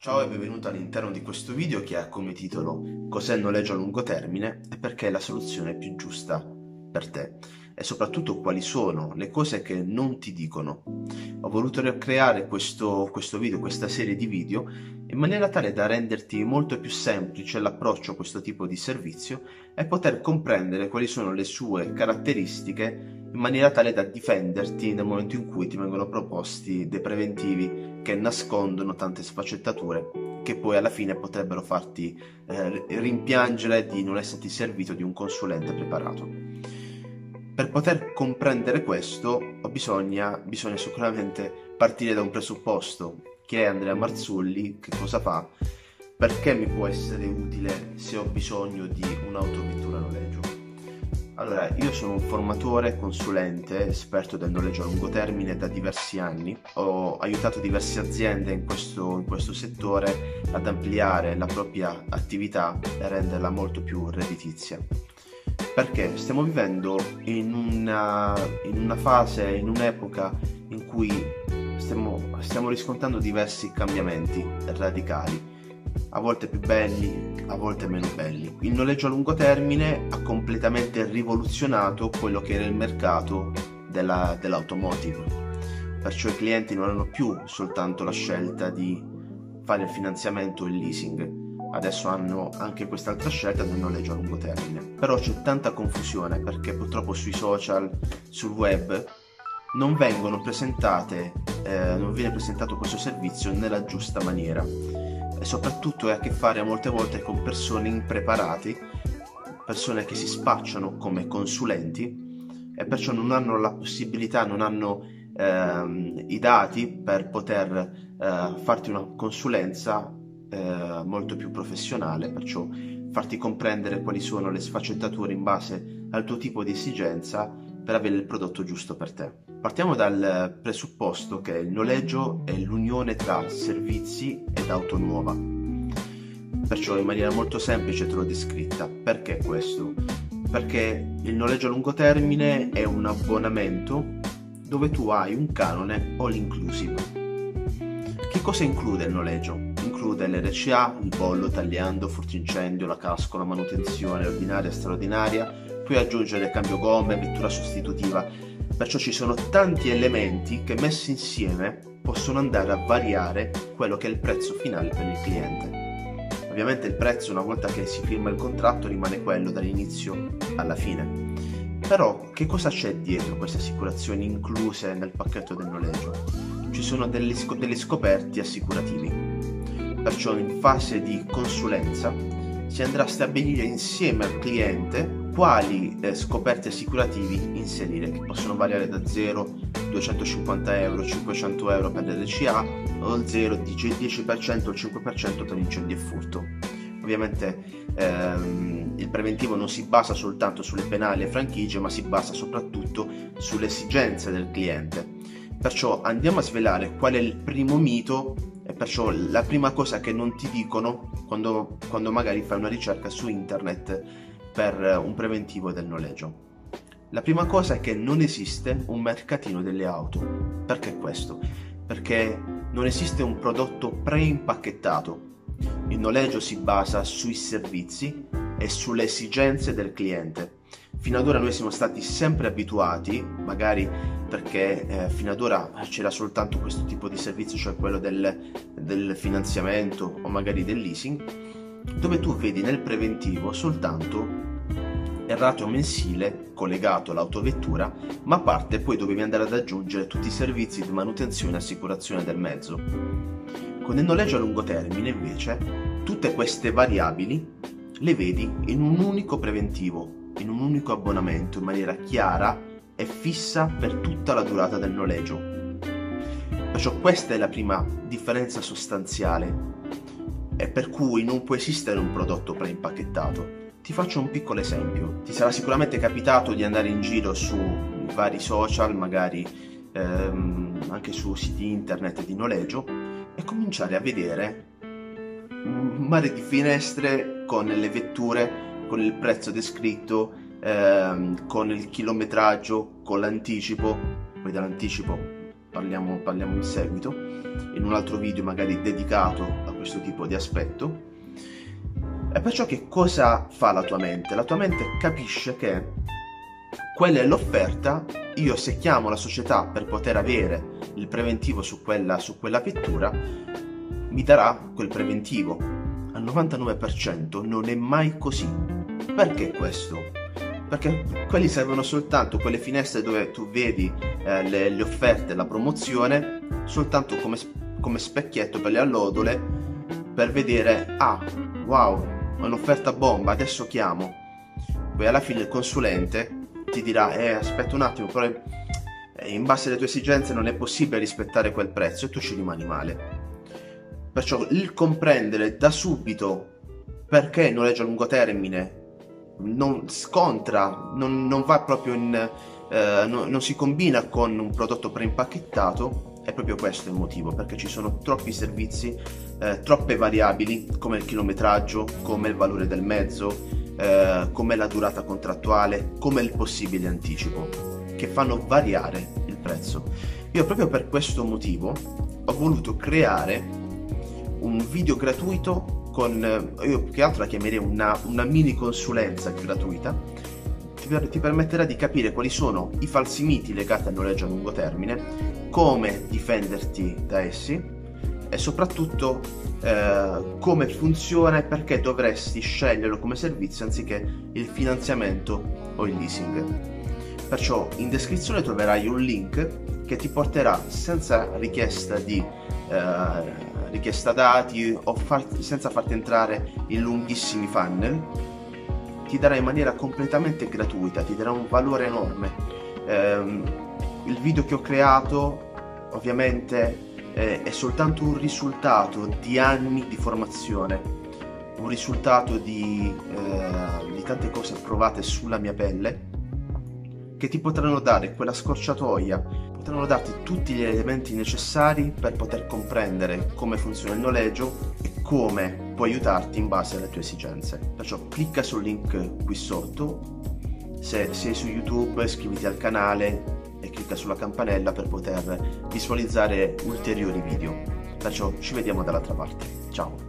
Ciao e benvenuto all'interno di questo video che ha come titolo Cos'è il noleggio a lungo termine e perché è la soluzione più giusta per te e soprattutto quali sono le cose che non ti dicono. Ho voluto creare questo, questo video, questa serie di video in maniera tale da renderti molto più semplice l'approccio a questo tipo di servizio e poter comprendere quali sono le sue caratteristiche in maniera tale da difenderti nel momento in cui ti vengono proposti dei preventivi che nascondono tante sfaccettature che poi alla fine potrebbero farti eh, rimpiangere di non esserti servito di un consulente preparato. Per poter comprendere questo bisogna, bisogna sicuramente partire da un presupposto che è Andrea Marzulli, che cosa fa, perché mi può essere utile se ho bisogno di un'autovettura noleggio. Allora, io sono un formatore, consulente, esperto del noleggio a lungo termine da diversi anni. Ho aiutato diverse aziende in questo, in questo settore ad ampliare la propria attività e renderla molto più redditizia. Perché stiamo vivendo in una, in una fase, in un'epoca in cui stiamo, stiamo riscontrando diversi cambiamenti radicali a volte più belli, a volte meno belli. Il noleggio a lungo termine ha completamente rivoluzionato quello che era il mercato della, dell'automotive. Perciò i clienti non hanno più soltanto la scelta di fare il finanziamento e il leasing, adesso hanno anche quest'altra scelta del noleggio a lungo termine. Però c'è tanta confusione perché purtroppo sui social, sul web, non vengono presentate, eh, non viene presentato questo servizio nella giusta maniera e soprattutto è a che fare molte volte con persone impreparate, persone che si spacciano come consulenti e perciò non hanno la possibilità, non hanno ehm, i dati per poter eh, farti una consulenza eh, molto più professionale, perciò farti comprendere quali sono le sfaccettature in base al tuo tipo di esigenza per avere il prodotto giusto per te. Partiamo dal presupposto che il noleggio è l'unione tra servizi ed auto nuova. Perciò in maniera molto semplice te l'ho descritta. Perché questo? Perché il noleggio a lungo termine è un abbonamento dove tu hai un canone all inclusive. Che cosa include il noleggio? Include l'RCA, il bollo, tagliando, furto incendio, la casco, la manutenzione ordinaria e straordinaria, puoi aggiungere cambio gomme, vettura sostitutiva, perciò ci sono tanti elementi che messi insieme possono andare a variare quello che è il prezzo finale per il cliente. Ovviamente il prezzo una volta che si firma il contratto rimane quello dall'inizio alla fine. Però che cosa c'è dietro queste assicurazioni incluse nel pacchetto del noleggio? Ci sono degli, sc- degli scoperti assicurativi. Perciò in fase di consulenza si andrà a stabilire insieme al cliente quali eh, scoperti assicurativi inserire, che possono variare da 0, 250 euro, 500 euro per l'RCA o 0, 10% o 5% per incendi e furto. Ovviamente ehm, il preventivo non si basa soltanto sulle penali e franchigie, ma si basa soprattutto sulle esigenze del cliente. Perciò andiamo a svelare qual è il primo mito perciò la prima cosa che non ti dicono quando, quando magari fai una ricerca su internet per un preventivo del noleggio. La prima cosa è che non esiste un mercatino delle auto. Perché questo? Perché non esiste un prodotto preimpacchettato. Il noleggio si basa sui servizi e sulle esigenze del cliente. Fino ad ora noi siamo stati sempre abituati, magari perché eh, fino ad ora c'era soltanto questo tipo di servizio, cioè quello del, del finanziamento o magari del leasing, dove tu vedi nel preventivo soltanto il ratio mensile collegato all'autovettura, ma a parte poi dovevi andare ad aggiungere tutti i servizi di manutenzione e assicurazione del mezzo. Con il noleggio a lungo termine, invece, tutte queste variabili le vedi in un unico preventivo, in un unico abbonamento, in maniera chiara e fissa per tutta la durata del noleggio. Perciò questa è la prima differenza sostanziale e per cui non può esistere un prodotto preimpacchettato ti faccio un piccolo esempio. Ti sarà sicuramente capitato di andare in giro su vari social, magari ehm, anche su siti internet di noleggio, e cominciare a vedere un mare di finestre con le vetture, con il prezzo descritto, ehm, con il chilometraggio, con l'anticipo. Poi dall'anticipo parliamo, parliamo in seguito, in un altro video magari dedicato a questo tipo di aspetto. E perciò che cosa fa la tua mente? La tua mente capisce che quella è l'offerta, io se chiamo la società per poter avere il preventivo su quella, su quella pittura, mi darà quel preventivo. Al 99% non è mai così. Perché questo? Perché quelli servono soltanto quelle finestre dove tu vedi eh, le, le, offerte, la promozione, soltanto come, come specchietto per le allodole, per vedere, ah, wow, ho un'offerta bomba, adesso chiamo. Poi alla fine il consulente ti dirà, eh, aspetta un attimo, però eh, in base alle tue esigenze non è possibile rispettare quel prezzo e tu ci rimani male. Perciò il comprendere da subito perché il noleggio a lungo termine non scontra, non, non va proprio in... Eh, no, non si combina con un prodotto preimpacchettato, è proprio questo il motivo, perché ci sono troppi servizi, eh, troppe variabili, come il chilometraggio, come il valore del mezzo, eh, come la durata contrattuale, come il possibile anticipo, che fanno variare il prezzo. Io proprio per questo motivo ho voluto creare un video gratuito con, eh, io più che altro la chiamerei una, una mini consulenza gratuita, ti, permetterà di capire quali sono i falsi miti legati al noleggio a lungo termine, come difenderti da essi e soprattutto eh, come funziona e perché dovresti sceglierlo come servizio anziché il finanziamento o il leasing. Perciò in descrizione troverai un link che ti porterà senza richiesta di eh, richiesta dati o far, senza farti entrare in lunghissimi funnel ti darà in maniera completamente gratuita, ti darà un valore enorme. Eh, il video che ho creato ovviamente eh, è soltanto un risultato di anni di formazione, un risultato di, eh, di tante cose provate sulla mia pelle che ti potranno dare quella scorciatoia, potranno darti tutti gli elementi necessari per poter comprendere come funziona il noleggio e come può aiutarti in base alle tue esigenze. Perciò clicca sul link qui sotto, se sei su YouTube iscriviti al canale e clicca sulla campanella per poter visualizzare ulteriori video. Perciò ci vediamo dall'altra parte. Ciao!